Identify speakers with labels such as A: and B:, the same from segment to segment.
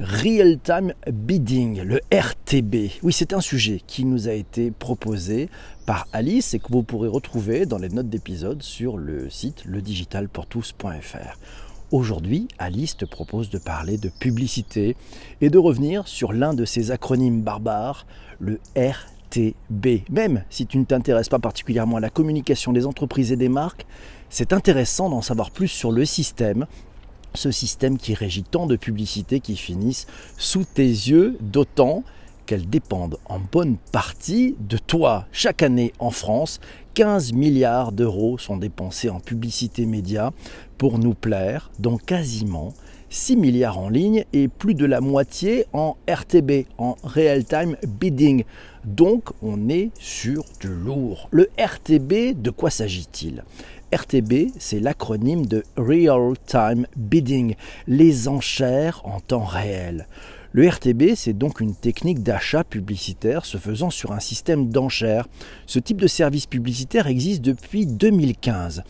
A: Real Time Bidding, le RTB. Oui, c'est un sujet qui nous a été proposé par Alice et que vous pourrez retrouver dans les notes d'épisode sur le site ledigitalpourtous.fr. Aujourd'hui, Alice te propose de parler de publicité et de revenir sur l'un de ces acronymes barbares, le RTB. Même si tu ne t'intéresses pas particulièrement à la communication des entreprises et des marques, c'est intéressant d'en savoir plus sur le système ce système qui régit tant de publicités qui finissent sous tes yeux, d'autant qu'elles dépendent en bonne partie de toi. Chaque année en France, 15 milliards d'euros sont dépensés en publicité média pour nous plaire, dont quasiment 6 milliards en ligne et plus de la moitié en RTB, en Real Time Bidding. Donc on est sur du lourd. Le RTB, de quoi s'agit-il? RTB, c'est l'acronyme de Real Time Bidding, les enchères en temps réel. Le RTB, c'est donc une technique d'achat publicitaire se faisant sur un système d'enchères. Ce type de service publicitaire existe depuis 2015.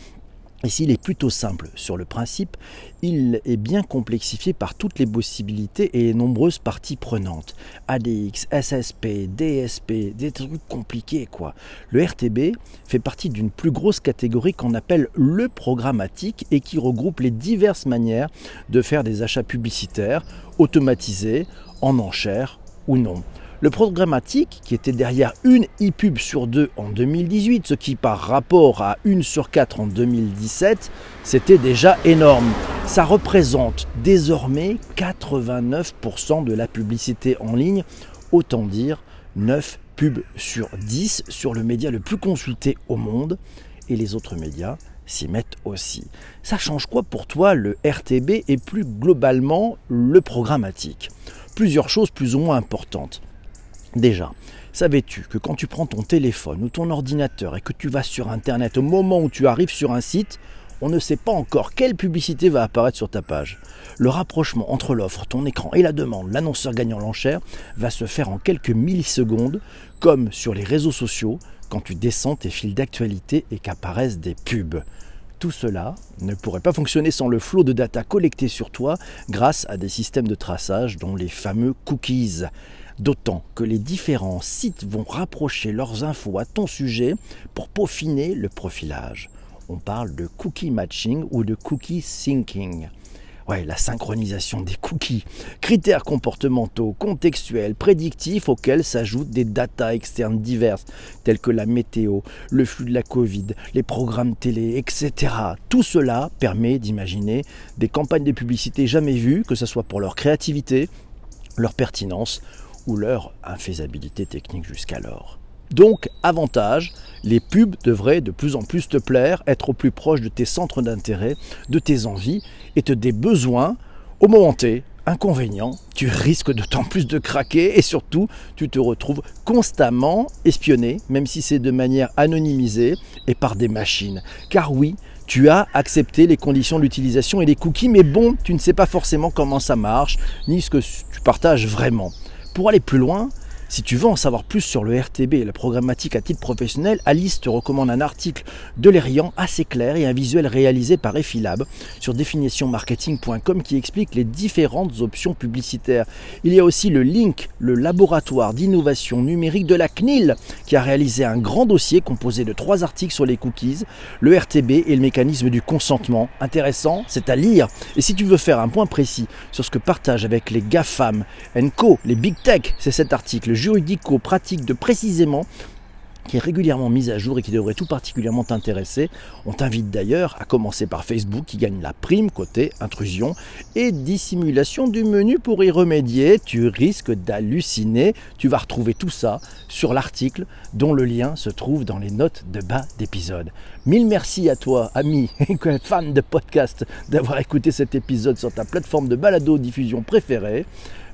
A: Et s'il est plutôt simple sur le principe, il est bien complexifié par toutes les possibilités et les nombreuses parties prenantes. ADX, SSP, DSP, des trucs compliqués quoi. Le RTB fait partie d'une plus grosse catégorie qu'on appelle le programmatique et qui regroupe les diverses manières de faire des achats publicitaires automatisés, en enchères ou non. Le programmatique, qui était derrière une e-pub sur deux en 2018, ce qui par rapport à une sur quatre en 2017, c'était déjà énorme. Ça représente désormais 89% de la publicité en ligne, autant dire 9 pubs sur 10 sur le média le plus consulté au monde, et les autres médias s'y mettent aussi. Ça change quoi pour toi le RTB et plus globalement le programmatique? Plusieurs choses plus ou moins importantes. Déjà, savais-tu que quand tu prends ton téléphone ou ton ordinateur et que tu vas sur Internet, au moment où tu arrives sur un site, on ne sait pas encore quelle publicité va apparaître sur ta page. Le rapprochement entre l'offre, ton écran et la demande, l'annonceur gagnant l'enchère, va se faire en quelques millisecondes, comme sur les réseaux sociaux, quand tu descends tes fils d'actualité et qu'apparaissent des pubs. Tout cela ne pourrait pas fonctionner sans le flot de data collecté sur toi grâce à des systèmes de traçage dont les fameux cookies. D'autant que les différents sites vont rapprocher leurs infos à ton sujet pour peaufiner le profilage. On parle de cookie matching ou de cookie syncing. Ouais, la synchronisation des cookies. Critères comportementaux, contextuels, prédictifs auxquels s'ajoutent des datas externes diverses, telles que la météo, le flux de la Covid, les programmes télé, etc. Tout cela permet d'imaginer des campagnes de publicité jamais vues, que ce soit pour leur créativité, leur pertinence ou leur infaisabilité technique jusqu'alors. Donc, avantage, les pubs devraient de plus en plus te plaire, être au plus proche de tes centres d'intérêt, de tes envies et de tes besoins au moment T. Inconvénient, tu risques d'autant plus de craquer et surtout, tu te retrouves constamment espionné, même si c'est de manière anonymisée et par des machines. Car oui, tu as accepté les conditions d'utilisation et les cookies, mais bon, tu ne sais pas forcément comment ça marche, ni ce que tu partages vraiment. Pour aller plus loin, si tu veux en savoir plus sur le RTB et la programmatique à titre professionnel, Alice te recommande un article de l'Erian assez clair et un visuel réalisé par Effilab sur définitionmarketing.com qui explique les différentes options publicitaires. Il y a aussi le Link, le laboratoire d'innovation numérique de la CNIL, qui a réalisé un grand dossier composé de trois articles sur les cookies, le RTB et le mécanisme du consentement. Intéressant, c'est à lire. Et si tu veux faire un point précis sur ce que partage avec les GAFAM, Co, les Big Tech, c'est cet article juridico-pratique de précisément qui est régulièrement mise à jour et qui devrait tout particulièrement t'intéresser. On t'invite d'ailleurs à commencer par Facebook qui gagne la prime côté intrusion et dissimulation du menu pour y remédier. Tu risques d'halluciner. Tu vas retrouver tout ça sur l'article dont le lien se trouve dans les notes de bas d'épisode. Mille merci à toi, ami et fan de podcast, d'avoir écouté cet épisode sur ta plateforme de balado diffusion préférée.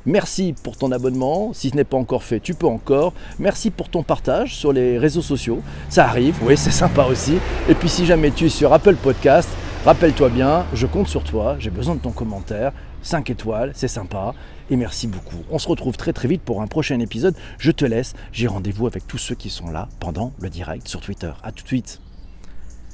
A: Merci pour ton abonnement. Si ce n'est pas encore fait, tu peux encore. Merci pour ton partage sur les réseaux sociaux. Ça arrive, oui, c'est sympa aussi. Et puis si jamais tu es sur Apple Podcast, rappelle-toi bien, je compte sur toi. J'ai besoin de ton commentaire. 5 étoiles, c'est sympa. Et merci beaucoup. On se retrouve très très vite pour un prochain épisode. Je te laisse. J'ai rendez-vous avec tous ceux qui sont là pendant le direct sur Twitter. A tout de suite.